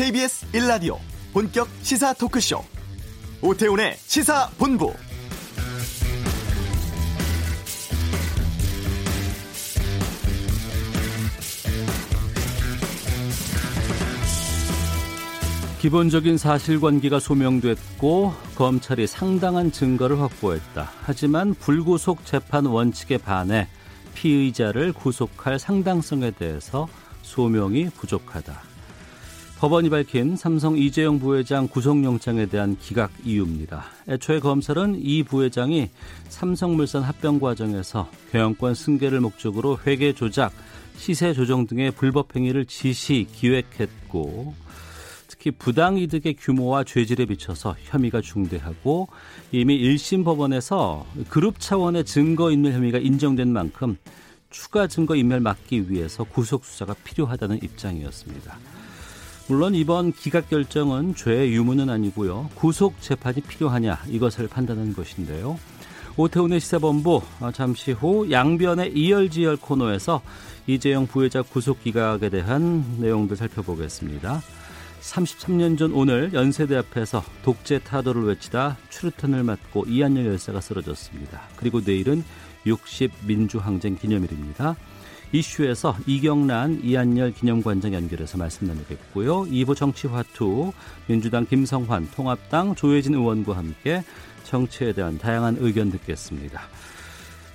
KBS 1라디오 본격 시사 토크쇼 오태훈의 시사본부 기본적인 사실관계가 소명됐고 검찰이 상당한 증거를 확보했다. 하지만 불구속 재판 원칙에 반해 피의자를 구속할 상당성에 대해서 소명이 부족하다. 법원이 밝힌 삼성 이재용 부회장 구속영장에 대한 기각 이유입니다. 애초에 검찰은 이 부회장이 삼성물산 합병 과정에서 경영권 승계를 목적으로 회계 조작, 시세 조정 등의 불법 행위를 지시 기획했고 특히 부당 이득의 규모와 죄질에 비춰서 혐의가 중대하고 이미 1심 법원에서 그룹 차원의 증거 인멸 혐의가 인정된 만큼 추가 증거 인멸 막기 위해서 구속 수사가 필요하다는 입장이었습니다. 물론 이번 기각 결정은 죄의 유무는 아니고요. 구속 재판이 필요하냐 이것을 판단한 것인데요. 오태훈의 시사본부 어, 잠시 후 양변의 이열지열 코너에서 이재용 부회장 구속 기각에 대한 내용들 살펴보겠습니다. 33년 전 오늘 연세대 앞에서 독재 타도를 외치다 추루탄을 맞고 이한열 열사가 쓰러졌습니다. 그리고 내일은 60 민주항쟁 기념일입니다. 이슈에서 이경란, 이한열 기념관장 연결해서 말씀 나누겠고요. 2부 정치화투, 민주당 김성환, 통합당 조혜진 의원과 함께 정치에 대한 다양한 의견 듣겠습니다.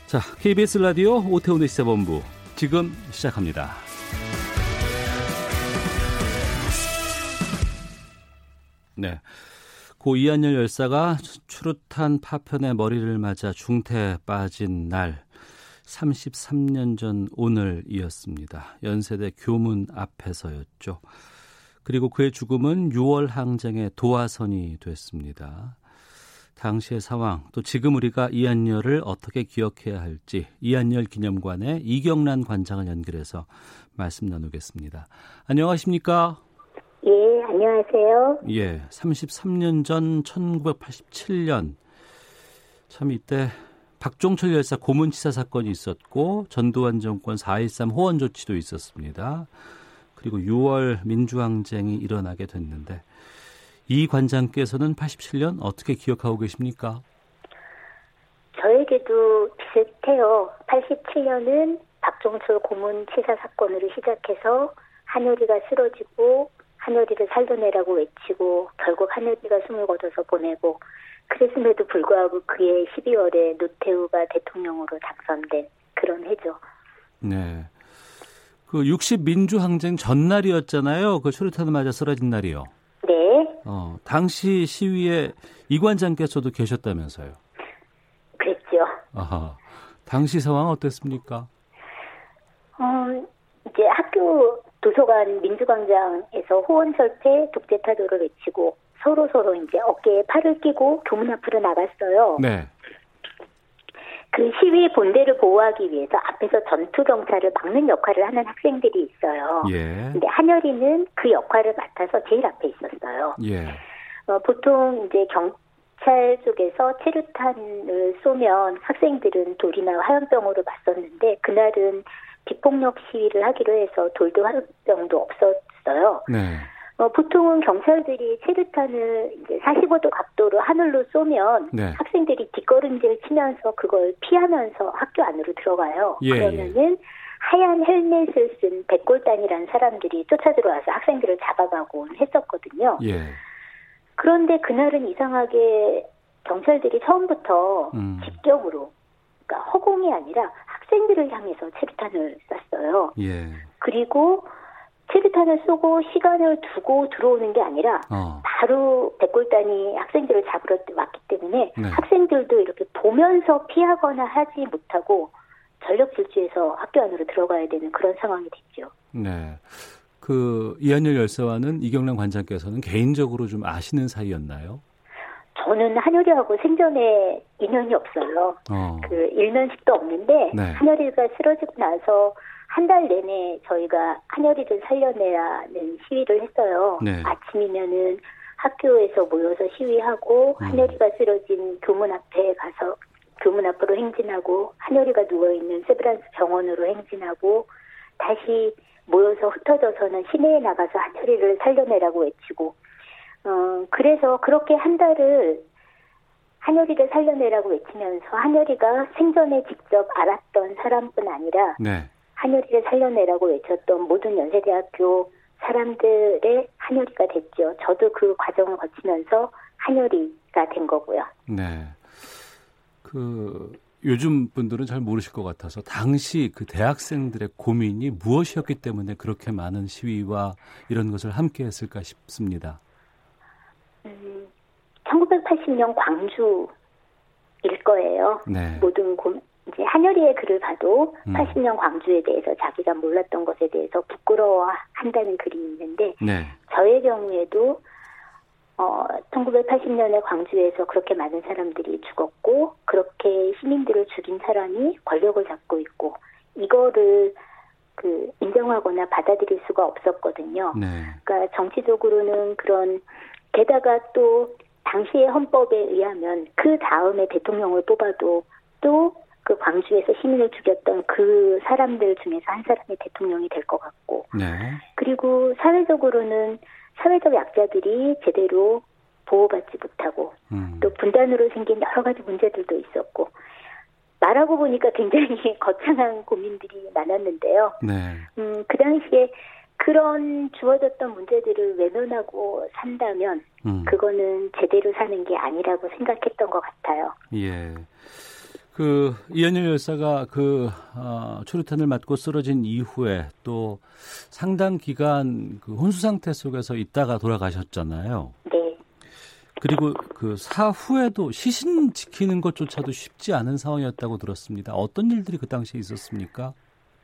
자, KBS 라디오 오태훈의 시사본부 지금 시작합니다. 네. 고 이한열 열사가 추릇한 파편에 머리를 맞아 중태에 빠진 날 33년 전 오늘이었습니다. 연세대 교문 앞에서였죠. 그리고 그의 죽음은 6월 항쟁의 도화선이 됐습니다. 당시의 상황, 또 지금 우리가 이한열을 어떻게 기억해야 할지 이한열 기념관의 이경란 관장을 연결해서 말씀 나누겠습니다. 안녕하십니까? 예, 안녕하세요. 예, 33년 전 1987년 참 이때 박종철 열사 고문치사 사건이 있었고 전두환 정권 4.13 호원 조치도 있었습니다. 그리고 6월 민주항쟁이 일어나게 됐는데 이 관장께서는 87년 어떻게 기억하고 계십니까? 저에게도 비슷해요. 87년은 박종철 고문 치사 사건으로 시작해서 한효리가 쓰러지고 하늘이를 살려내라고 외치고 결국 하늘이가 숨을 거둬서 보내고 그랬음에도 불구하고 그해 12월에 노태우가 대통령으로 당선된 그런 해죠. 네. 그60 민주항쟁 전날이었잖아요. 그 수류탄을 맞아 쓰러진 날이요. 네. 어, 당시 시위에 이관장께서도 계셨다면서요. 그랬죠. 아하. 당시 상황 어땠습니까? 어, 이제 학교 도서관 민주광장에서 호원설패 독재타도를 외치고 서로 서로 이제 어깨에 팔을 끼고 교문 앞으로 나갔어요. 네. 그 시위 본대를 보호하기 위해서 앞에서 전투 경찰을 막는 역할을 하는 학생들이 있어요. 예. 근데 한여리는 그 역할을 맡아서 제일 앞에 있었어요. 예. 어, 보통 이제 경찰 쪽에서 체류탄을 쏘면 학생들은 돌이나 화염병으로 맞섰는데 그날은 비폭력 시위를 하기로 해서 돌도 화병도 없었어요. 네. 어, 보통은 경찰들이 체류탄을 이제 45도 각도로 하늘로 쏘면 네. 학생들이 뒷걸음질 치면서 그걸 피하면서 학교 안으로 들어가요. 예, 그러면은 하얀 헬멧을 쓴 백골단이라는 사람들이 쫓아 들어와서 학생들을 잡아가곤 했었거든요. 예. 그런데 그날은 이상하게 경찰들이 처음부터 음. 직격으로 그러니까 허공이 아니라 학생들을 향해서 체류탄을 쐈어요. 예. 그리고 체류탄을 쏘고 시간을 두고 들어오는 게 아니라 어. 바로 백골단이 학생들을 잡으러 왔기 때문에 네. 학생들도 이렇게 보면서 피하거나 하지 못하고 전력 질주해서 학교 안으로 들어가야 되는 그런 상황이 됐죠. 네. 그 이한열 열사와는 이경란 관장께서는 개인적으로 좀 아시는 사이였나요? 저는 한효리하고 생전에 인연이 없어요. 어. 그 일면식도 없는데 네. 한여리가 쓰러지고 나서 한 달 내내 저희가 한여리를 살려내라는 시위를 했어요. 네. 아침이면은 학교에서 모여서 시위하고 음. 한여리가 쓰러진 교문 앞에 가서 교문 앞으로 행진하고 한여리가 누워 있는 세브란스 병원으로 행진하고 다시 모여서 흩어져서는 시내에 나가서 한철이를 살려내라고 외치고 어 그래서 그렇게 한 달을 한여리를 살려내라고 외치면서 한여리가 생전에 직접 알았던 사람뿐 아니라 네. 한여리를 살려내라고 외쳤던 모든 연세대학교 사람들의 한여리가 됐죠. 저도 그 과정을 거치면서 한여리가 된 거고요. 네. 그 요즘 분들은 잘 모르실 것 같아서 당시 그 대학생들의 고민이 무엇이었기 때문에 그렇게 많은 시위와 이런 것을 함께 했을까 싶습니다. 음, 1980년 광주일 거예요. 네. 모든 고, 이제 한여리의 글을 봐도 음. 80년 광주에 대해서 자기가 몰랐던 것에 대해서 부끄러워한다는 글이 있는데 네. 저의 경우에도 어 1980년에 광주에서 그렇게 많은 사람들이 죽었고 그렇게 시민들을 죽인 사람이 권력을 잡고 있고 이거를 그 인정하거나 받아들일 수가 없었거든요. 네. 그러니까 정치적으로는 그런 게다가 또 당시의 헌법에 의하면 그 다음에 대통령을 뽑아도 또 그 광주에서 시민을 죽였던 그 사람들 중에서 한 사람이 대통령이 될 것 같고 네. 그리고 사회적으로는 사회적 약자들이 제대로 보호받지 못하고 음. 또 분단으로 생긴 여러 가지 문제들도 있었고 말하고 보니까 굉장히 거창한 고민들이 많았는데요. 네. 음, 그 당시에 그런 주어졌던 문제들을 외면하고 산다면 음. 그거는 제대로 사는 게 아니라고 생각했던 것 같아요. 예. 그 이현열 열사가 그 어, 초류탄을 맞고 쓰러진 이후에 또 상당 기간 그 혼수 상태 속에서 있다가 돌아가셨잖아요. 네. 그리고 그 사후에도 시신 지키는 것조차도 쉽지 않은 상황이었다고 들었습니다. 어떤 일들이 그 당시에 있었습니까?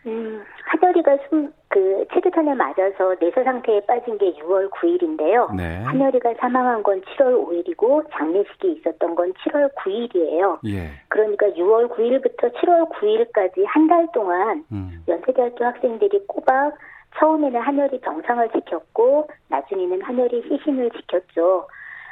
음, 하늘이가 숨, 그, 체류탄에 맞아서 내서 상태에 빠진 게 6월 9일인데요. 네. 한여리가 사망한 건 7월 5일이고 장례식이 있었던 건 7월 9일이에요. 예. 그러니까 6월 9일부터 7월 9일까지 한 달 동안 음. 연세대학교 학생들이 꼬박 처음에는 한여리 정상을 지켰고 나중에는 한여리 시신을 지켰죠.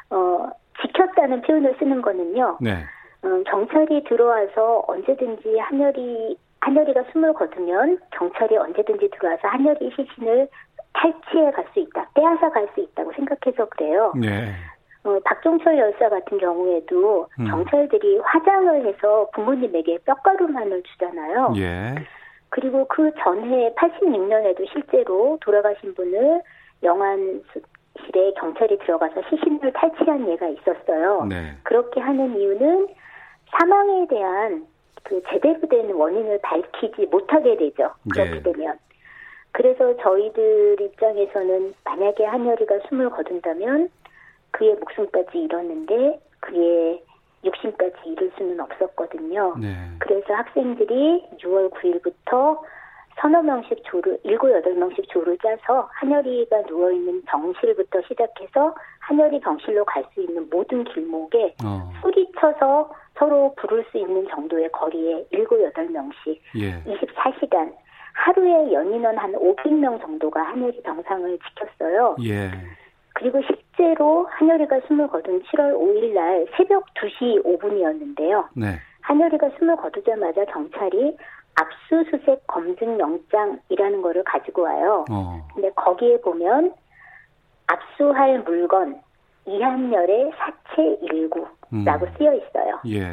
어, 지켰다는 표현을 쓰는 거는요. 네. 음, 경찰이 들어와서 언제든지 한여리 한여리가 숨을 거두면 경찰이 언제든지 들어와서 한여리 시신을 탈취해 갈 수 있다, 빼앗아 갈 수 있다고 생각해서 그래요. 네. 어, 박종철 열사 같은 경우에도 음. 경찰들이 화장을 해서 부모님에게 뼈가루만을 주잖아요. 예. 그리고 그 전해 86년에도 실제로 돌아가신 분을 영안실에 경찰이 들어가서 시신을 탈취한 예가 있었어요. 네. 그렇게 하는 이유는 사망에 대한 그 제대로 된 원인을 밝히지 못하게 되죠. 그렇게 네. 되면. 그래서 저희들 입장에서는 만약에 한여리가 숨을 거둔다면 그의 목숨까지 잃었는데 그의 육신까지 잃을 수는 없었거든요. 네. 그래서 학생들이 6월 9일부터 서너 명씩 조를, 일곱, 여덟 명씩 조를 짜서 한여리가 누워있는 병실부터 시작해서 한여리 병실로 갈 수 있는 모든 길목에 어. 소리쳐서 서로 부를 수 있는 정도의 거리에 일곱, 여덟 명씩 예. 24시간 하루에 연인원 한 500명 정도가 한여리 병상을 지켰어요. 예. 그리고 실제로 한여리가 숨을 거둔 7월 5일 날 새벽 2시 5분이었는데요. 네. 한여리가 숨을 거두자마자 경찰이 압수수색 검증 영장이라는 거를 가지고 와요. 어. 근데 거기에 보면 압수할 물건 이한열의 사체 일구라고 음. 쓰여 있어요. 예.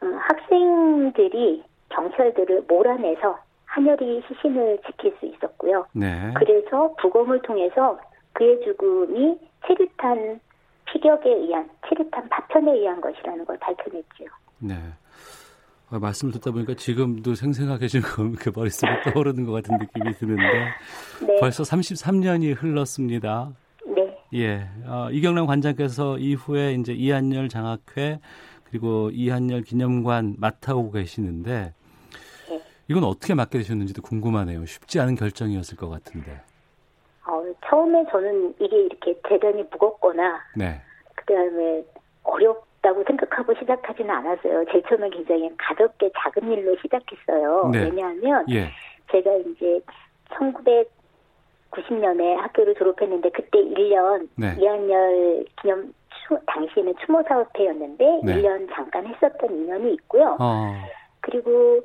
어, 학생들이 경찰들을 몰아내서 한여리 시신을 지킬 수 있었고요. 네. 그래서 부검을 통해서 그의 죽음이 체류탄 피격에 의한 체류탄 파편에 의한 것이라는 걸 밝혀냈죠. 네. 어, 말씀을 듣다 보니까 지금도 생생하게 지금 그 머릿속에 떠오르는 것 같은 느낌이 드는데 네, 벌써 33년이 흘렀습니다. 네, 예. 어, 이경남 관장께서 이후에 이제 이한열 장학회 그리고 이한열 기념관 맡아오고 계시는데 네. 이건 어떻게 맡게 되셨는지도 궁금하네요. 쉽지 않은 결정이었을 것 같은데. 어, 처음에 저는 이게 이렇게 대단히 무겁거나 네. 그다음에 어렵다고 생각하고 시작하지는 않았어요. 제일 처음에 굉장히 가볍게 작은 일로 시작했어요. 네. 왜냐하면 예. 제가 이제 1990년에 학교를 졸업했는데 그때 1년 네. 이한열 기념 추, 당시에는 추모 사업회였는데 네. 1년 잠깐 했었던 인연이 있고요. 어. 그리고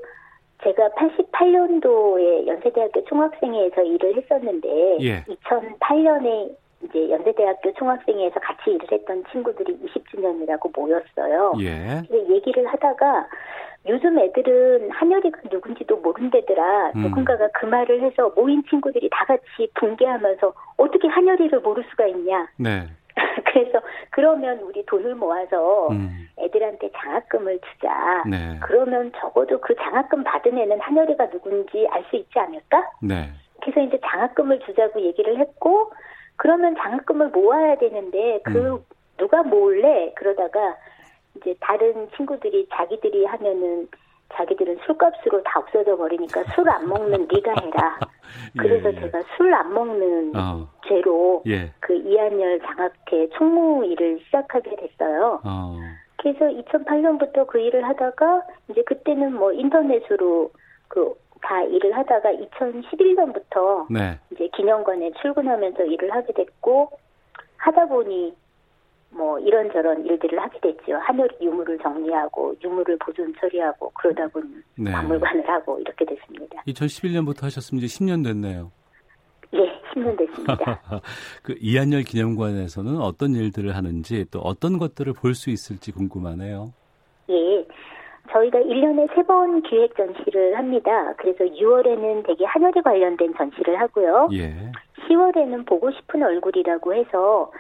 제가 88년도에 연세대학교 총학생회에서 일을 했었는데 예. 2008년에 이제 연세대학교 총학생회에서 같이 일을 했던 친구들이 20주년이라고 모였어요. 예. 근데 얘기를 하다가 요즘 애들은 한여리가 누군지도 모른대더라. 음. 누군가가 그 말을 해서 모인 친구들이 다 같이 붕괴하면서 어떻게 한여리를 모를 수가 있냐. 네. 그래서 그러면 우리 돈을 모아서 음. 애들한테 장학금을 주자. 네. 그러면 적어도 그 장학금 받은 애는 한여리가 누군지 알 수 있지 않을까? 네. 그래서 이제 장학금을 주자고 얘기를 했고 그러면 장학금을 모아야 되는데 그 음. 누가 모을래 그러다가 이제 다른 친구들이 자기들이 하면은 자기들은 술값으로 다 없어져 버리니까 술 안 먹는 네가 해라. 그래서 예, 예. 제가 술 안 먹는 어. 죄로 예. 그 이한열 장학회 총무 일을 시작하게 됐어요. 어. 그래서 2008년부터 그 일을 하다가 이제 그때는 뭐 인터넷으로 그 다 일을 하다가 2011년부터 네. 이제 기념관에 출근하면서 일을 하게 됐고 하다 보니 뭐 이런저런 일들을 하게 됐죠. 한여리 유물을 정리하고 유물을 보존 처리하고 그러다 보니 네. 박물관을 하고 이렇게 됐습니다. 2011년부터 하셨으면 이제 10년 됐네요. 예, 10년 됐습니다. 그 이한열 기념관에서는 어떤 일들을 하는지 또 어떤 것들을 볼 수 있을지 궁금하네요. 예. 저희가 1년에 3번 기획 전시를 합니다. 그래서 6월에는 되게 한여리 관련된 전시를 하고요. 예. 10월에는 보고 싶은 얼굴이라고 해서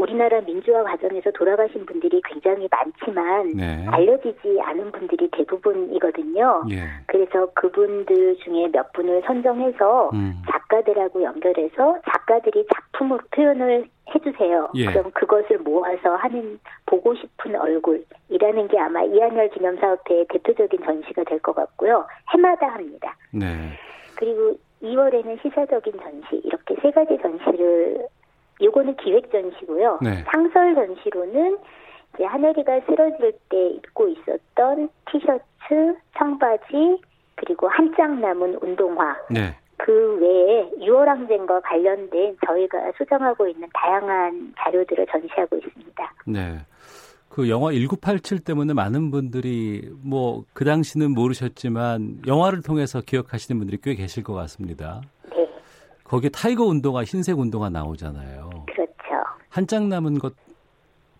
우리나라 민주화 과정에서 돌아가신 분들이 굉장히 많지만 네. 알려지지 않은 분들이 대부분이거든요. 예. 그래서 그분들 중에 몇 분을 선정해서 음. 작가들하고 연결해서 작가들이 작품으로 표현을 해주세요. 예. 그럼 그것을 모아서 하는 보고 싶은 얼굴이라는 게 아마 이한열 기념사업회의 대표적인 전시가 될 것 같고요. 해마다 합니다. 네. 그리고 2월에는 시사적인 전시 이렇게 세 가지 전시를 요거는 기획 전시고요. 네. 상설 전시로는 이제 하늘이가 쓰러질 때 입고 있었던 티셔츠, 청바지 그리고 한 장 남은 운동화 네. 그 외에 유월항쟁과 관련된 저희가 수정하고 있는 다양한 자료들을 전시하고 있습니다. 네. 그 영화 1987 때문에 많은 분들이 뭐 그 당시는 모르셨지만 영화를 통해서 기억하시는 분들이 꽤 계실 것 같습니다. 네, 거기에 타이거 운동화, 흰색 운동화 나오잖아요. 그렇죠. 한 장 남은 것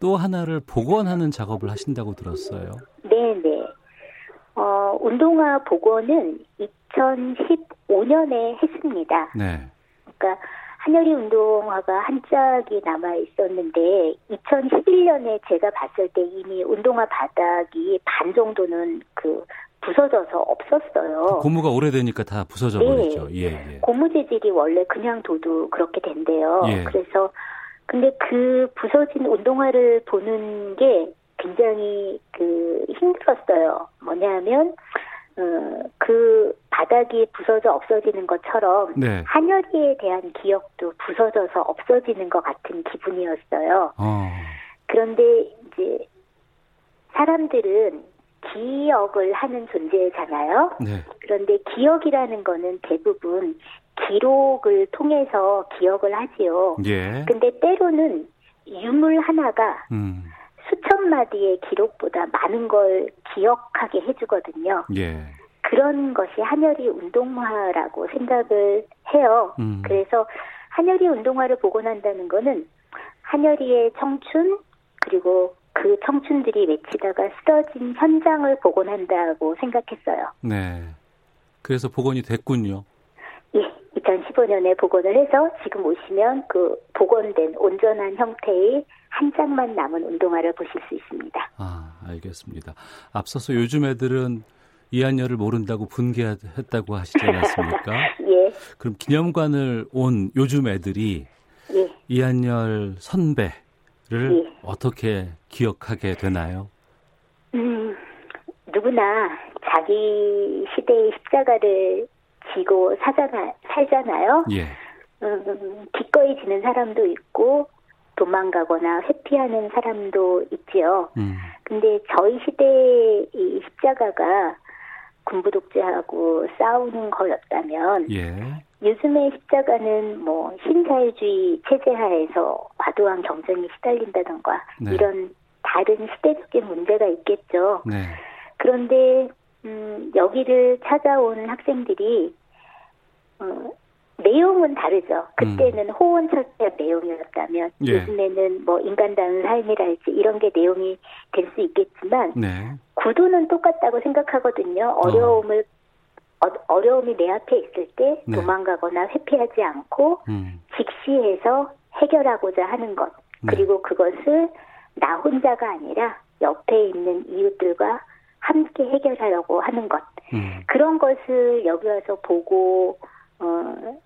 또 하나를 복원하는 작업을 하신다고 들었어요. 네, 네. 어, 운동화 복원은 2015년에 했습니다. 네. 그러니까 한여리 운동화가 한 짝이 남아 있었는데 2011년에 제가 봤을 때 이미 운동화 바닥이 반 정도는 그 부서져서 없었어요. 고무가 오래되니까 다 부서져 네. 버리죠. 예, 예. 고무 재질이 원래 그냥 둬도 그렇게 된대요. 예. 그래서 근데 그 부서진 운동화를 보는 게 굉장히 그 힘들었어요. 뭐냐면 어, 그 바닥이 부서져 없어지는 것처럼 네. 한여리에 대한 기억도 부서져서 없어지는 것 같은 기분이었어요. 어. 그런데 이제 사람들은 기억을 하는 존재잖아요. 네. 그런데 기억이라는 거는 대부분 기록을 통해서 기억을 하지요. 예. 근데 때로는 유물 하나가 음. 수천 마디의 기록보다 많은 걸 기억하게 해주거든요. 예. 그런 것이 한여리 운동화라고 생각을 해요. 음. 그래서 한여리 운동화를 복원한다는 거는 한여리의 청춘 그리고 그 청춘들이 외치다가 쓰러진 현장을 복원한다고 생각했어요. 네. 그래서 복원이 됐군요. 예, 2015년에 복원을 해서 지금 오시면 그 복원된 온전한 형태의 한 장만 남은 운동화를 보실 수 있습니다. 아, 알겠습니다. 앞서서 요즘 애들은 이한열을 모른다고 분개했다고 하시지 않았습니까? 예, 그럼 기념관을 온 요즘 애들이 예. 이한열 선배를 예. 어떻게 기억하게 되나요? 음, 누구나 자기 시대의 십자가를 지고 사잖아, 살잖아요. 예. 음, 기꺼이 지는 사람도 있고 도망가거나 회피하는 사람도 있지요. 음. 근데 저희 시대의 이 십자가가 군부 독재하고 싸우는 거였다면 예. 요즘의 십자가는 뭐 신자유주의 체제 하에서 과도한 경쟁에 시달린다던가 네. 이런 다른 시대적인 문제가 있겠죠. 네. 그런데 음, 여기를 찾아온 학생들이 어, 내용은 다르죠. 그때는 음. 호원 철폐 내용이었다면 예. 요즘에는 뭐 인간다운 삶이랄지 이런 게 내용이 될 수 있겠지만 네. 구도는 똑같다고 생각하거든요. 어려움을 어. 어 려움이내 앞에 있을 때 네. 도망가거나 회피하지 않고 음. 직시해서 해결하고자 하는 것 네. 그리고 그것을 나 혼자가 아니라 옆에 있는 이웃들과 함께 해결하려고 하는 것 음. 그런 것을 여기 와서 보고 어,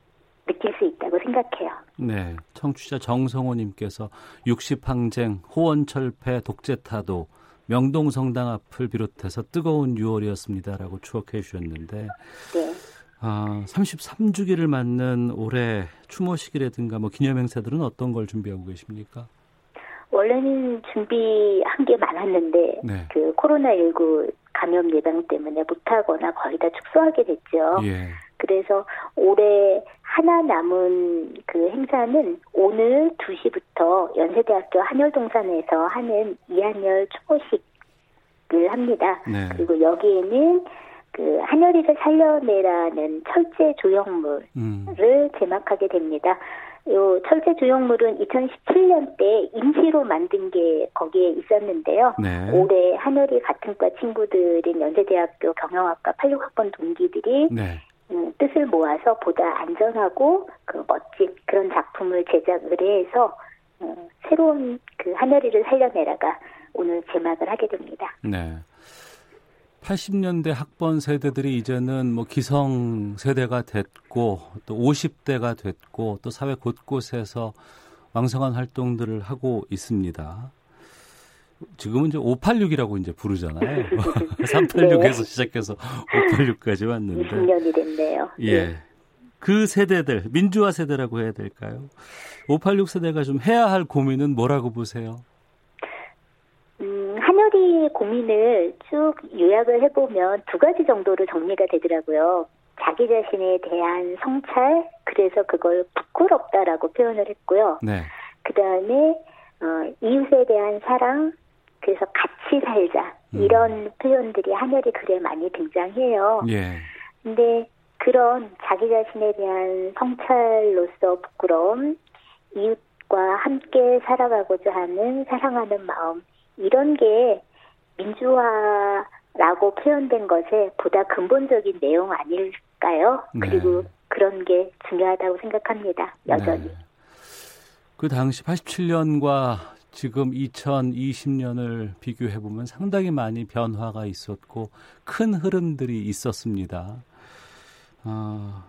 느낄 수 있다고 생각해요. 네, 청취자 정성호님께서 60항쟁, 호원철폐, 독재타도, 명동 성당 앞을 비롯해서 뜨거운 6월이었습니다라고 추억해 주셨는데 네. 아, 33주기를 맞는 올해 추모식이라든가 뭐 기념행사들은 어떤 걸 준비하고 계십니까? 원래는 준비한 게 많았는데 네. 그 코로나 19 감염 예방 때문에 못하거나 거의 다 축소하게 됐죠. 예. 그래서 올해 하나 남은 그 행사는 오늘 2시부터 연세대학교 한열동산에서 하는 이한열 추모식을 합니다. 네. 그리고 여기에는 그 한여리를 살려내라는 철제 조형물을 음. 제막하게 됩니다. 요 철제 조형물은 2017년 때 임시로 만든 게 거기에 있었는데요. 네. 올해 한여리 같은 과 친구들인 연세대학교 경영학과 86학번 동기들이 네. 음, 뜻을 모아서 보다 안전하고 그 멋진 그런 작품을 제작을 해서 어, 새로운 그 하늘이를 살려내라가 오늘 제막을 하게 됩니다. 네. 80년대 학번 세대들이 이제는 뭐 기성 세대가 됐고 또 50대가 됐고 또 사회 곳곳에서 왕성한 활동들을 하고 있습니다. 지금은 이제 586이라고 이제 부르잖아요. 386에서 네. 시작해서 586까지 왔는데. 20년이 됐네요. 예. 네. 그 세대들, 민주화 세대라고 해야 될까요? 586 세대가 좀 해야 할 고민은 뭐라고 보세요? 음, 한여리 고민을 쭉 요약을 해보면 두 가지 정도로 정리가 되더라고요. 자기 자신에 대한 성찰, 그래서 그걸 부끄럽다라고 표현을 했고요. 네. 그 다음에 어, 이웃에 대한 사랑, 그래서 같이 살자 음. 이런 표현들이 한여리 글에 많이 등장해요. 예. 근데 그런 자기 자신에 대한 성찰로서 부끄러움, 이웃과 함께 살아가고자 하는 사랑하는 마음 이런 게 민주화라고 표현된 것에 보다 근본적인 내용 아닐까요? 네. 그리고 그런 게 중요하다고 생각합니다. 여전히. 네. 그 당시 87년과 지금 2020년을 비교해 보면 상당히 많이 변화가 있었고 큰 흐름들이 있었습니다. 어,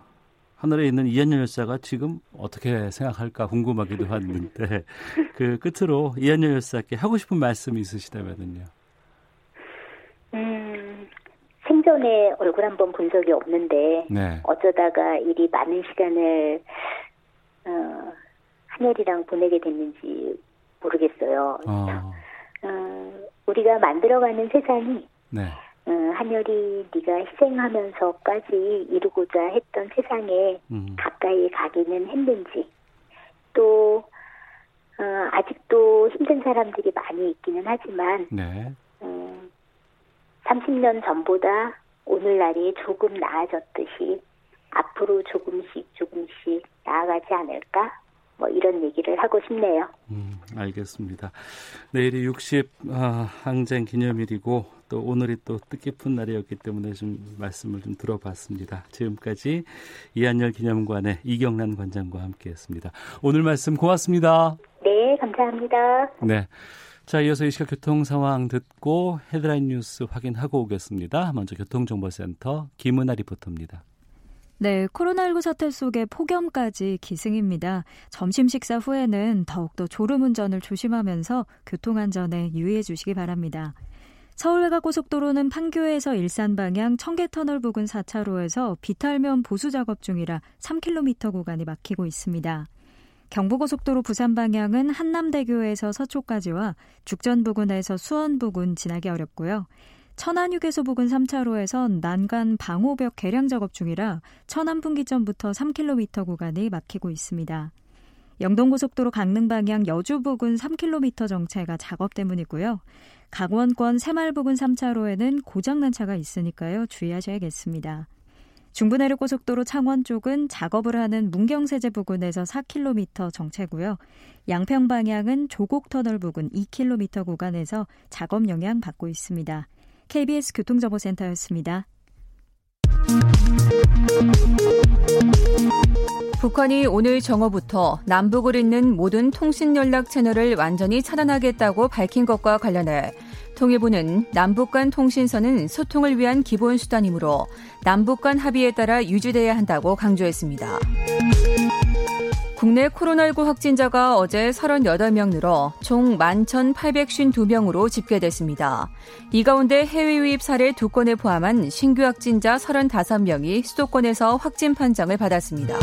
하늘에 있는 이한열 열사가 지금 어떻게 생각할까 궁금하기도 했는데 그 끝으로 이한열 열사께 하고 싶은 말씀 있으시다면요. 음, 생전에 얼굴 한번 본 적이 없는데 네. 어쩌다가 일이 많은 시간을 어, 하늘이랑 보내게 됐는지 모르겠어요. 어. 어, 우리가 만들어가는 세상이 네. 어, 한열이 네가 희생하면서까지 이루고자 했던 세상에 음. 가까이 가기는 했는지 또 어, 아직도 힘든 사람들이 많이 있기는 하지만 네. 어, 30년 전보다 오늘날이 조금 나아졌듯이 앞으로 조금씩 조금씩 나아가지 않을까 뭐 이런 얘기를 하고 싶네요. 음, 알겠습니다. 내일이 60 아, 항쟁 기념일이고 또 오늘이 또 뜻깊은 날이었기 때문에 좀 말씀을 좀 들어봤습니다. 지금까지 이한열 기념관의 이경란 관장과 함께했습니다. 오늘 말씀 고맙습니다. 네, 감사합니다. 네. 자, 이어서 이 시각 교통 상황 듣고 헤드라인 뉴스 확인하고 오겠습니다. 먼저 교통정보센터 김은아 리포터입니다. 네, 코로나19 사태 속에 폭염까지 기승입니다. 점심 식사 후에는 더욱더 졸음 운전을 조심하면서 교통안전에 유의해 주시기 바랍니다. 서울 외곽고속도로는 판교에서 일산 방향 청계터널 부근 4차로에서 비탈면 보수 작업 중이라 3km 구간이 막히고 있습니다. 경부고속도로 부산 방향은 한남대교에서 서초까지와 죽전 부근에서 수원 부근 지나기 어렵고요. 천안휴게소 부근 3차로에선 난간 방호벽 개량 작업 중이라 천안 분기점부터 3km 구간이 막히고 있습니다. 영동고속도로 강릉 방향 여주 부근 3km 정체가 작업 때문이고요. 강원권 새마을 부근 3차로에는 고장난 차가 있으니까요. 주의하셔야겠습니다. 중부내륙고속도로 창원 쪽은 작업을 하는 문경세제 부근에서 4km 정체고요. 양평 방향은 조곡터널 부근 2km 구간에서 작업 영향 받고 있습니다. KBS 교통정보센터였습니다. 북한이 오늘 정오부터 남북을 잇는 모든 통신 연락 채널을 완전히 차단하겠다고 밝힌 것과 관련해 통일부는 남북 간 통신선은 소통을 위한 기본 수단이므로 남북 간 합의에 따라 유지돼야 한다고 강조했습니다. 국내 코로나19 확진자가 어제 38명 늘어 총 11,852명으로 집계됐습니다. 이 가운데 해외 유입 사례 2건을 포함한 신규 확진자 35명이 수도권에서 확진 판정을 받았습니다.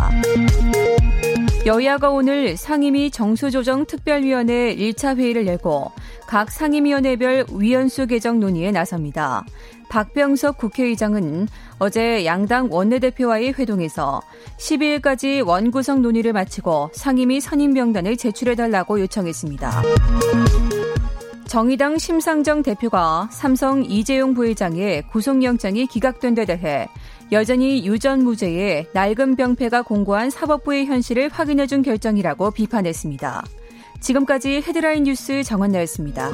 여야가 오늘 상임위 정수조정특별위원회 1차 회의를 열고 각 상임위원회별 위원수 개정 논의에 나섭니다. 박병석 국회의장은 어제 양당 원내대표와의 회동에서 12일까지 원구성 논의를 마치고 상임위 선임 명단을 제출해달라고 요청했습니다. 정의당 심상정 대표가 삼성 이재용 부회장의 구속영장이 기각된 데 대해 여전히 유전무죄에 낡은 병폐가 공고한 사법부의 현실을 확인해준 결정이라고 비판했습니다. 지금까지 헤드라인 뉴스 정원나였습니다.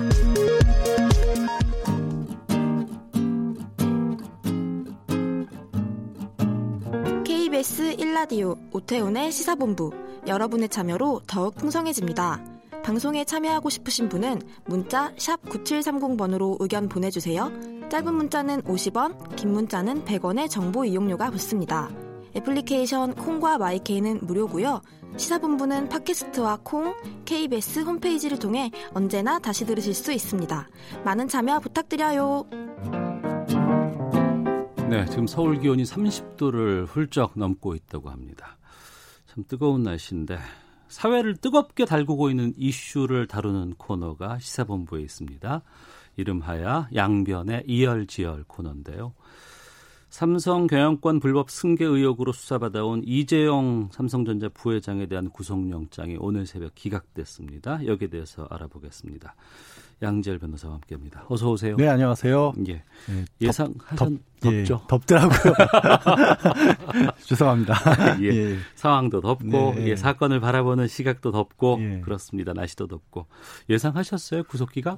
KBS 1라디오 오태훈의 시사본부 여러분의 참여로 더욱 풍성해집니다. 방송에 참여하고 싶으신 분은 문자 9730번으로 의견 보내주세요. 짧은 문자는 50원, 긴 문자는 100원의 정보 이용료가 붙습니다. 애플리케이션 콩과 마이케이는 무료고요. 시사본부는 팟캐스트와 콩, KBS 홈페이지를 통해 언제나 다시 들으실 수 있습니다. 많은 참여 부탁드려요. 네, 지금 서울 기온이 30도를 훌쩍 넘고 있다고 합니다. 참 뜨거운 날씨인데 사회를 뜨겁게 달구고 있는 이슈를 다루는 코너가 시사본부에 있습니다. 이름하여 양변의 이열지열 코너인데요. 삼성 경영권 불법 승계 의혹으로 수사받아온 이재용 삼성전자 부회장에 대한 구속영장이 오늘 새벽 기각됐습니다. 여기에 대해서 알아보겠습니다. 양재열 변호사와 함께합니다. 어서 오세요. 네, 안녕하세요. 예. 네, 예상 하셨 예, 덥죠? 예, 덥더라고요. 죄송합니다. 예, 예. 상황도 덥고 네. 예, 사건을 바라보는 시각도 덥고 예. 그렇습니다. 날씨도 덥고 예상하셨어요 구속기가?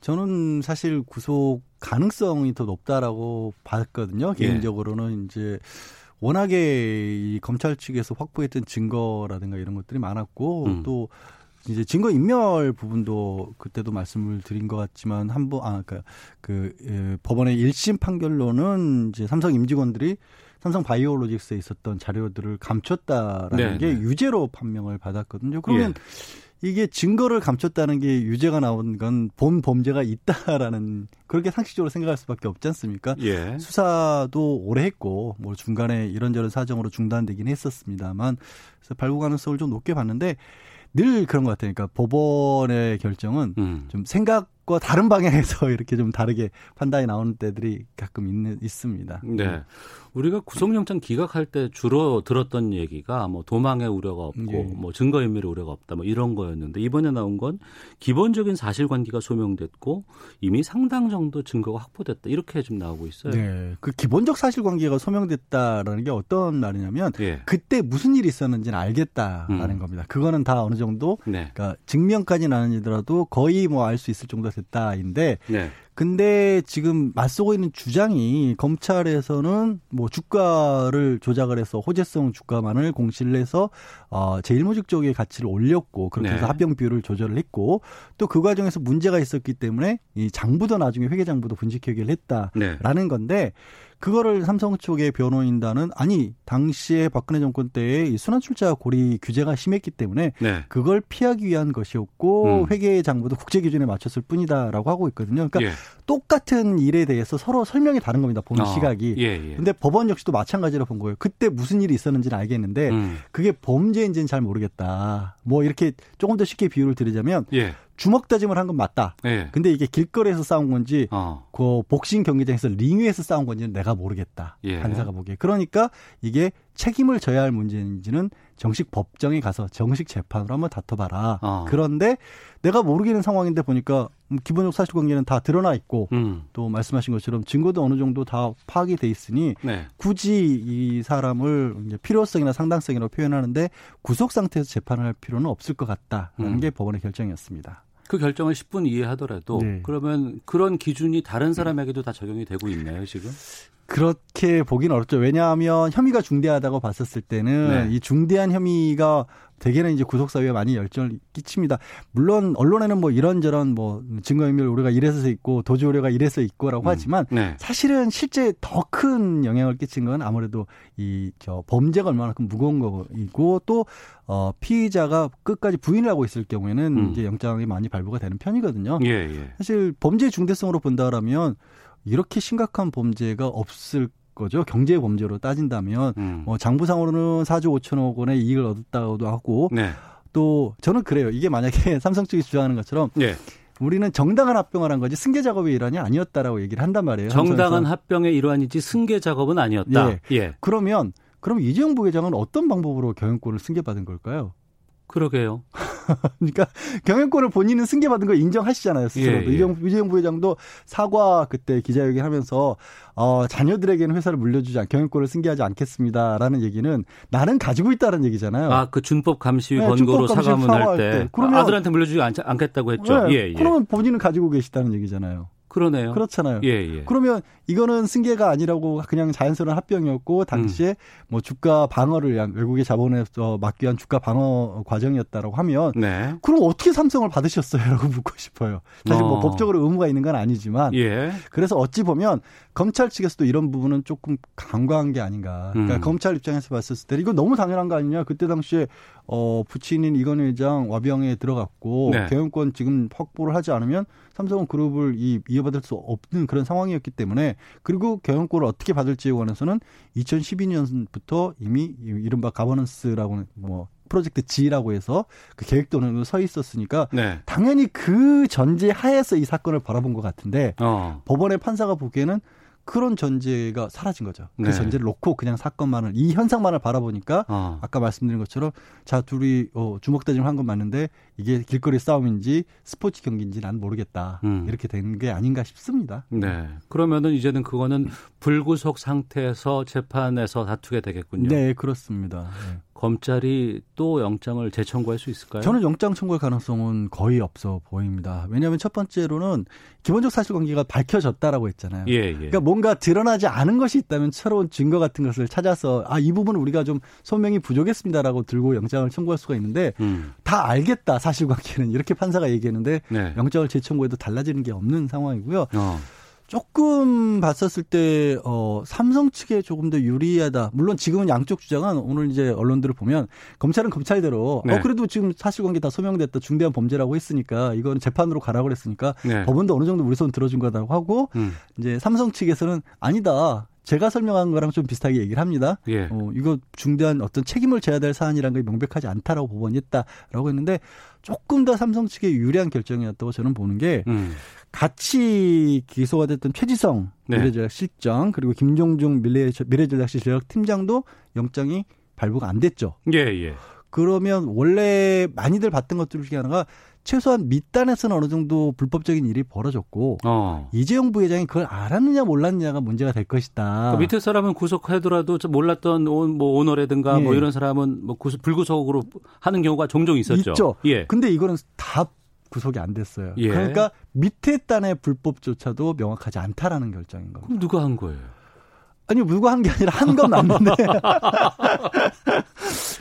저는 사실 구속 가능성이 더 높다라고 봤거든요. 예. 개인적으로는 이제 워낙에 이 검찰 측에서 확보했던 증거라든가 이런 것들이 많았고 음. 또 이제 증거 인멸 부분도 그때도 말씀을 드린 것 같지만 한번 아 그러니까 그 예, 법원의 1심 판결로는 이제 삼성 임직원들이 삼성 바이오로직스에 있었던 자료들을 감췄다라는 네, 게 네. 유죄로 판명을 받았거든요. 그러면 예. 이게 증거를 감췄다는 게 유죄가 나온 건 본 범죄가 있다라는 그렇게 상식적으로 생각할 수밖에 없지 않습니까? 예. 수사도 오래 했고 뭐 중간에 이런저런 사정으로 중단되긴 했었습니다만 그래서 발부 가능성을 좀 높게 봤는데 늘 그런 것 같아요. 그러니까 법원의 결정은 음. 좀 생각 과 다른 방향에서 이렇게 좀 다르게 판단이 나오는 때들이 가끔 있는, 있습니다. 네. 우리가 구속영장 기각할 때 주로 들었던 얘기가 뭐 도망의 우려가 없고 예. 뭐 증거인멸의 우려가 없다 뭐 이런 거였는데 이번에 나온 건 기본적인 사실관계가 소명됐고 이미 상당 정도 증거가 확보됐다 이렇게 좀 나오고 있어요. 네. 그 기본적 사실관계가 소명됐다라는 게 어떤 말이냐면 예. 그때 무슨 일이 있었는지는 알겠다라는 음. 겁니다. 그거는 다 어느 정도 네. 그러니까 증명까지는 아니더라도 거의 뭐 알 수 있을 정도 됐다인데 네. 근데 지금 맞서고 있는 주장이 검찰에서는 뭐 주가를 조작을 해서 호재성 주가만을 공시를 해서 어 제일모직 쪽의 가치를 올렸고 그렇게 네. 해서 합병 비율을 조절을 했고 또 그 과정에서 문제가 있었기 때문에 이 장부도 나중에 회계장부도 분식 회계를 했다라는 네. 건데 그거를 삼성 쪽의 변호인단은 아니 당시에 박근혜 정권 때에 이 순환 출자 고리 규제가 심했기 때문에 네. 그걸 피하기 위한 것이었고 음. 회계 장부도 국제 기준에 맞췄을 뿐이다라고 하고 있거든요. 그러니까 예. 똑같은 일에 대해서 서로 설명이 다른 겁니다. 보는 어, 시각이. 예, 예. 근데 법원 역시도 마찬가지로 본 거예요. 그때 무슨 일이 있었는지는 알겠는데 음. 그게 범죄인지는 잘 모르겠다. 뭐 이렇게 조금 더 쉽게 비유를 드리자면 예. 주먹 다짐을 한 건 맞다. 예. 근데 이게 길거리에서 싸운 건지 어. 그 복싱 경기장에서 링 위에서 싸운 건지는 내가 모르겠다. 예. 판사가 보기에. 그러니까 이게 책임을 져야 할 문제인지는 정식 법정에 가서 정식 재판으로 한번 다퉈봐라. 어. 그런데 내가 모르겠는 상황인데 보니까 기본적 사실관계는 다 드러나 있고 음. 또 말씀하신 것처럼 증거도 어느 정도 다 파악이 돼 있으니 네. 굳이 이 사람을 필요성이나 상당성이라고 표현하는데 구속 상태에서 재판을 할 필요는 없을 것 같다라는 음. 게 법원의 결정이었습니다. 그 결정을 10분 이해하더라도 네. 그러면 그런 기준이 다른 사람에게도 다 적용이 되고 있나요, 지금? 그렇게 보기는 어렵죠. 왜냐하면 혐의가 중대하다고 봤었을 때는 네. 이 중대한 혐의가 대개는 이제 구속 사유에 많이 열정을 끼칩니다. 물론 언론에는 뭐 이런저런 뭐 증거인멸 우려가 이래서 있고 도주 우려가 이래서 있고라고 하지만 네. 사실은 실제 더 큰 영향을 끼친 건 아무래도 이 저 범죄가 얼마나큼 무거운 거이고 또 어, 피의자가 끝까지 부인을 하고 있을 경우에는 음. 이제 영장이 많이 발부가 되는 편이거든요. 예, 예. 사실 범죄 중대성으로 본다라면 이렇게 심각한 범죄가 없을 거죠. 경제 범죄로 따진다면 음. 뭐 장부상으로는 4조 5천억 원의 이익을 얻었다고도 하고 네. 또 저는 그래요. 이게 만약에 삼성 측이 주장하는 것처럼 예. 우리는 정당한 합병을 한 거지 승계 작업의 일환이 아니었다라고 얘기를 한단 말이에요. 정당한. 합병의 일환이지 승계 작업은 아니었다. 예. 예. 그러면 그럼 이재용 부회장은 어떤 방법으로 경영권을 승계받은 걸까요? 그러게요. 그러니까 경영권을 본인은 승계받은 걸 인정하시잖아요. 스스로도. 예, 예. 이재용, 부회장도 사과 그때 기자회견 하면서 어, 자녀들에게는 회사를 물려주지 않, 경영권을 승계하지 않겠습니다라는 얘기는 나는 가지고 있다는 얘기잖아요. 아, 그 준법 감시위 네, 권고로 준법 감시위 사과문할 사과할 때, 때. 그러면- 아, 아들한테 물려주지 않, 않겠다고 했죠. 네, 예, 예. 그러면 본인은 가지고 계시다는 얘기잖아요. 그러네요. 그렇잖아요. 예, 예. 그러면 이거는 승계가 아니라고 그냥 자연스러운 합병이었고 당시에 음. 뭐 주가 방어를 위한 외국의 자본에서 막기 위한 주가 방어 과정이었다라고 하면 네. 그럼 어떻게 삼성을 받으셨어요?라고 묻고 싶어요. 사실 뭐 어. 법적으로 의무가 있는 건 아니지만 예. 그래서 어찌 보면 검찰 측에서도 이런 부분은 조금 간과한 게 아닌가. 그러니까 음. 검찰 입장에서 봤을 때 이거 너무 당연한 거 아니냐. 그때 당시에 어 부친인 이건 회장 와병에 들어갔고 네. 경영권 지금 확보를 하지 않으면 삼성은 그룹을 이 이어받을 수 없는 그런 상황이었기 때문에 그리고 경영권을 어떻게 받을지에 관해서는 2012년부터 이미 이른바 가버넌스라고 뭐 프로젝트 G라고 해서 그 계획도 어느 정도 서 있었으니까 네. 당연히 그 전제 하에서 이 사건을 바라본 것 같은데 어. 법원의 판사가 보기에는 그런 전제가 사라진 거죠. 그 네. 전제를 놓고 그냥 사건만을 이 현상만을 바라보니까 어. 아까 말씀드린 것처럼 자 둘이 어, 주먹 다짐을 한 건 맞는데 이게 길거리 싸움인지 스포츠 경기인지 난 모르겠다 음. 이렇게 된 게 아닌가 싶습니다. 네. 그러면은 이제는 그거는 불구속 상태에서 재판에서 다투게 되겠군요. 네 그렇습니다. 네. 검찰이 또 영장을 재청구할 수 있을까요? 저는 영장 청구할 가능성은 거의 없어 보입니다. 왜냐하면 첫 번째로는 기본적 사실관계가 밝혀졌다라고 했잖아요. 예, 예. 그러니까 뭔가 드러나지 않은 것이 있다면 새로운 증거 같은 것을 찾아서 아 이 부분은 우리가 좀 소명이 부족했습니다라고 들고 영장을 청구할 수가 있는데 음. 다 알겠다 사실관계는 이렇게 판사가 얘기했는데 네. 영장을 재청구해도 달라지는 게 없는 상황이고요. 어. 조금 봤었을 때 어, 삼성 측에 조금 더 유리하다. 물론 지금은 양쪽 주장은 오늘 이제 언론들을 보면 검찰은 검찰대로 네. 어 그래도 지금 사실관계 다 소명됐다 중대한 범죄라고 했으니까 이건 재판으로 가라고 그랬으니까 네. 법원도 어느 정도 우리 손 들어준 거다고 하고 음. 이제 삼성 측에서는 아니다. 제가 설명한 거랑 좀 비슷하게 얘기를 합니다. 예. 어, 이거 중대한 어떤 책임을 져야 될 사안이라는 게 명백하지 않다라고 법원이 했다라고 했는데 조금 더 삼성 측에 유리한 결정이었다고 저는 보는 게 음. 같이 기소가 됐던 최지성 네. 미래전략 실장 그리고 김종중 미래, 미래전략실 전략 팀장도 영장이 발부가 안 됐죠. 예, 예. 그러면 원래 많이들 봤던 것들 중에 하나가 최소한 밑단에서는 어느 정도 불법적인 일이 벌어졌고 어. 이재용 부회장이 그걸 알았느냐 몰랐느냐가 문제가 될 것이다. 그 밑에 사람은 구속하더라도 좀 몰랐던 오, 뭐 오너라든가 예. 뭐 이런 사람은 뭐 구속, 불구속으로 하는 경우가 종종 있었죠. 있죠. 예. 근데 이거는 다 구속이 안 됐어요. 예. 그러니까 밑에 단의 불법조차도 명확하지 않다라는 결정인 겁니다. 그럼 누가 한 거예요? 아니 누가 한 게 아니라 한 건 맞는데.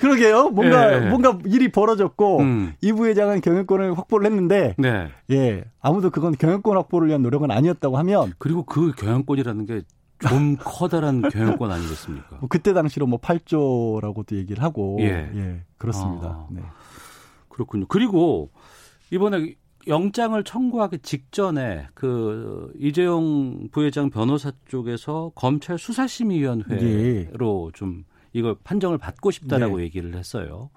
그러게요. 뭔가 예. 뭔가 일이 벌어졌고 음. 이 부회장은 경영권을 확보를 했는데 네. 예 아무도 그건 경영권 확보를 위한 노력은 아니었다고 하면 그리고 그 경영권이라는 게 좀 커다란 경영권 아니겠습니까? 뭐 그때 당시로 뭐 8조라고도 얘기를 하고 예. 그렇습니다. 아. 네. 그렇군요. 그리고 이번에 영장을 청구하기 직전에 그 이재용 부회장 변호사 쪽에서 검찰 수사심의위원회로 좀 이걸 판정을 받고 싶다라고 네. 얘기를 했어요.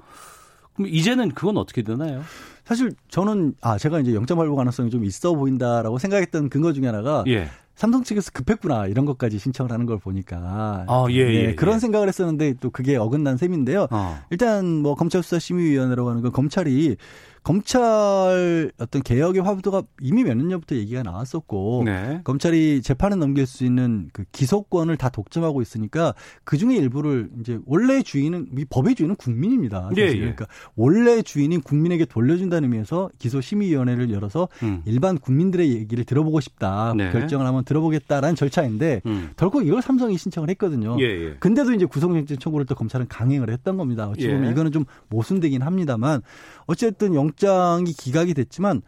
그럼 이제는 그건 어떻게 되나요? 사실 저는 아 제가 이제 영장 발부 가능성이 좀 있어 보인다라고 생각했던 근거 중에 하나가 예. 삼성 측에서 급했구나 이런 것까지 신청을 하는 걸 보니까 아, 예, 네, 예, 그런 예. 생각을 했었는데 또 그게 어긋난 셈인데요. 어. 일단 뭐 검찰 수사 심의위원회라고 하는 건 검찰이 검찰 어떤 개혁의 화두가 이미 몇 년 전부터 얘기가 나왔었고 네. 검찰이 재판에 넘길 수 있는 그 기소권을 다 독점하고 있으니까 그 중에 일부를 이제 원래 주인은 이 법의 주인은 국민입니다. 예, 예. 그러니까 원래 주인인 국민에게 돌려준다는 의미에서 기소심의위원회를 열어서 음. 일반 국민들의 얘기를 들어보고 싶다 네. 결정을 한번 들어보겠다라는 절차인데 음. 결국 이걸 삼성이 신청을 했거든요. 예, 예. 근데도 이제 구속영장 청구를 또 검찰은 강행을 했던 겁니다. 어찌 보면 예. 이거는 좀 모순되긴 합니다만 어쨌든 영 장이 기각이 됐지만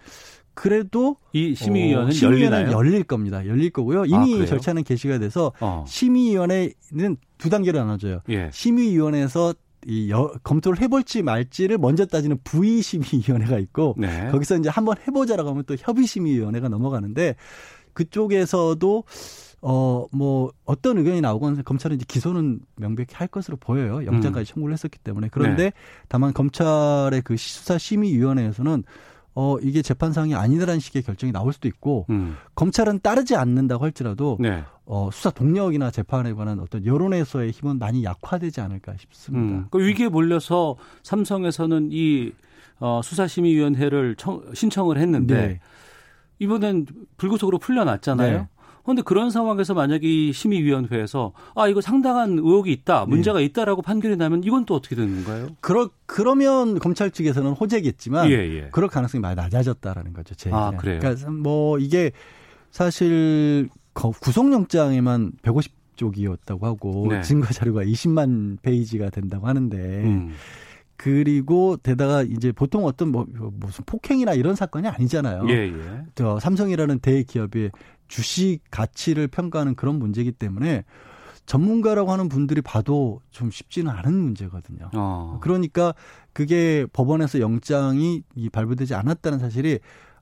그래도 이 심의위원회는 어, 열리나요? 열릴 겁니다. 열릴 거고요. 아, 이미 그래요? 절차는 개시가 돼서 어. 심의위원회는 두 단계로 나눠져요. 예. 심의위원회에서 이 여- 검토를 해볼지 말지를 먼저 따지는 부의심의위원회가 있고 네. 거기서 이제 한번 해보자라고 하면 또 협의심의위원회가 넘어가는데 그쪽에서도 어 뭐 어떤 의견이 나오건 검찰은 이제 기소는 명백히 할 것으로 보여요. 영장까지 청구를 했었기 때문에 그런데 네. 다만 검찰의 그 수사 심의위원회에서는 어 이게 재판상이 아니다라는 식의 결정이 나올 수도 있고 음. 검찰은 따르지 않는다고 할지라도 네. 어 수사 동력이나 재판에 관한 어떤 여론에서의 힘은 많이 약화되지 않을까 싶습니다. 음. 그 위기에 몰려서 삼성에서는 이 어, 수사심의위원회를 청- 신청을 했는데 네. 이번엔 불구속으로 풀려났잖아요. 네. 그런데 그런 상황에서 만약에 이 심의위원회에서 아 이거 상당한 의혹이 있다, 네. 문제가 있다라고 판결이 나면 이건 또 어떻게 되는 건가요? 그러 그러면 검찰 측에서는 호재겠지만 예, 예. 그럴 가능성이 많이 낮아졌다라는 거죠. 제 아. 그래요? 그러니까 뭐 이게 사실 거- 구속영장에만 150 쪽이었다고 하고 네. 증거 자료가 20만 페이지가 된다고 하는데 음. 그리고 게다가 이제 보통 어떤 뭐 무슨 폭행이나 이런 사건이 아니잖아요. 예, 예. 저 삼성이라는 대기업의 주식 가치를 평가하는 그런 문제이기 때문에 전문가라고 하는 분들이 봐도 좀 쉽지는 않은 문제거든요. 어. 그러니까 그게 법원에서 영장이 이 발부되지 않았다는 사실이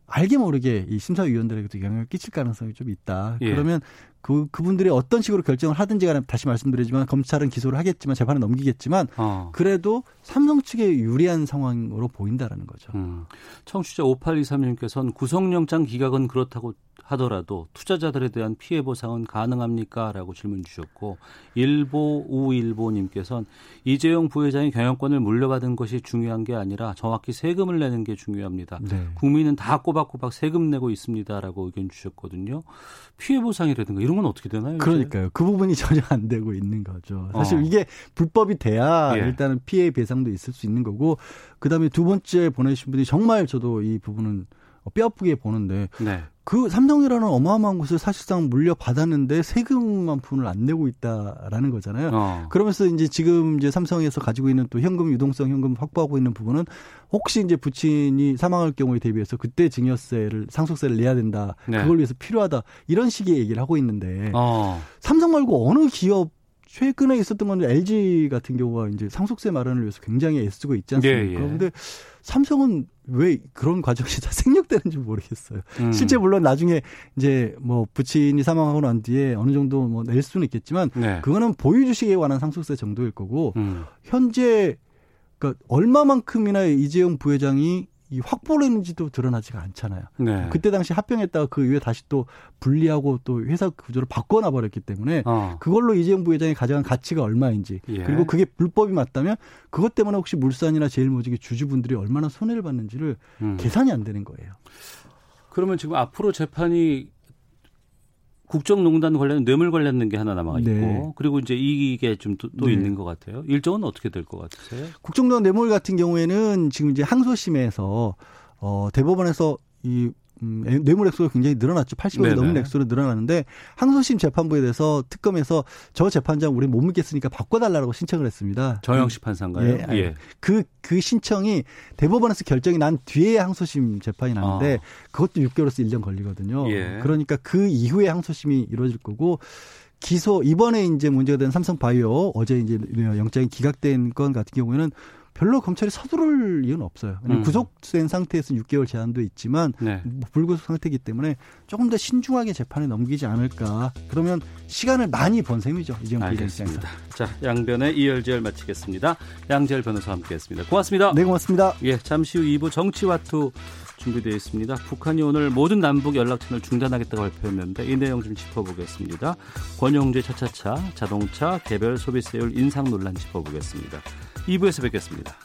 알게 모르게 이 심사위원들에게도 영향을 끼칠 가능성이 좀 있다. 예. 그러면 그 그분들이 어떤 식으로 결정을 하든지 간에 다시 말씀드리지만 검찰은 기소를 하겠지만 재판에 넘기겠지만 어. 그래도 삼성 측에 유리한 상황으로 보인다라는 거죠. 음. 청취자 5823님께서는 구속영장 기각은 그렇다고 하더라도 투자자들에 대한 피해 보상은 가능합니까? 라고 질문 주셨고 일보 우일보님께서는 이재용 부회장이 경영권을 물려받은 것이 중요한 게 아니라 정확히 세금을 내는 게 중요합니다. 네. 국민은 다 꼬박꼬박 세금 내고 있습니다라고 의견 주셨거든요. 피해 보상이라든가 이런 건 어떻게 되나요? 이제? 그러니까요. 그 부분이 전혀 안 되고 있는 거죠. 사실 어. 이게 불법이 돼야 예. 일단은 피해 배상도 있을 수 있는 거고 그다음에 두 번째 보내주신 분이 정말 저도 이 부분은 뼈 아프게 보는데 네. 그 삼성이라는 어마어마한 곳을 사실상 물려받았는데 세금만 푼을 안 내고 있다라는 거잖아요. 어. 그러면서 이제 지금 이제 삼성에서 가지고 있는 또 현금 유동성 현금 확보하고 있는 부분은 혹시 이제 부친이 사망할 경우에 대비해서 그때 증여세를 상속세를 내야 된다. 네. 그걸 위해서 필요하다. 이런 식의 얘기를 하고 있는데 어. 삼성 말고 어느 기업 최근에 있었던 건 LG 같은 경우가 이제 상속세 마련을 위해서 굉장히 애쓰고 있지 않습니까? 예, 예. 그런데 삼성은 왜 그런 과정이 다 생략되는지 모르겠어요. 음. 실제 물론 나중에 이제 뭐 부친이 사망하고 난 뒤에 어느 정도 뭐 낼 수는 있겠지만 네. 그거는 보유 주식에 관한 상속세 정도일 거고 음. 현재 그러니까 얼마만큼이나 이재용 부회장이 이 확보를 했는지도 드러나지가 않잖아요. 네. 그때 당시 합병했다가 그 이후에 다시 또 분리하고 또 회사 구조를 바꿔놔 버렸기 때문에 어. 그걸로 이재용 부회장이 가져간 가치가 얼마인지 예. 그리고 그게 불법이 맞다면 그것 때문에 혹시 물산이나 제일모직의 주주분들이 얼마나 손해를 받는지를 음. 계산이 안 되는 거예요. 그러면 지금 앞으로 재판이 국정농단 관련 뇌물 관련된 게 하나 남아 있고 네. 그리고 이제 이게 좀또 네. 있는 것 같아요. 일정은 어떻게 될 것 같으세요? 국정농단 뇌물 같은 경우에는 지금 이제 항소심에서 어 대법원에서 이 음, 애- 뇌물 액수가 굉장히 늘어났죠. 80억이 네네. 넘는 액수로 늘어났는데 항소심 재판부에 대해서 특검에서 저 재판장 우리 못 믿겠으니까 바꿔달라고 신청을 했습니다. 정영식 판사인가요? 예, 아니, 그, 그 신청이 대법원에서 결정이 난 뒤에 항소심 재판이 나는데 그것도 6개월에서 1년 걸리거든요. 아. 예. 그러니까 그 이후에 항소심이 이루어질 거고 기소 이번에 이제 문제가 된 삼성바이오 어제 이제 영장이 기각된 건 같은 경우에는 별로 검찰이 서두를 이유는 없어요. 음. 구속된 상태에서 6개월 제한도 있지만 네. 뭐 불구속 상태이기 때문에 조금 더 신중하게 재판에 넘기지 않을까. 그러면 시간을 많이 번 셈이죠. 이재용. 알겠습니다. 자, 양변의 이열지열 마치겠습니다. 양재열 변호사와 함께했습니다. 고맙습니다. 네, 고맙습니다. 예, 잠시 후 2부 정치와투 준비되어 있습니다. 북한이 오늘 모든 남북 연락선을 중단하겠다고 발표했는데 이 내용 좀 짚어보겠습니다. 권영재 차차차 자동차 개별 소비세율 인상 논란 짚어보겠습니다. 2부에서 뵙겠습니다.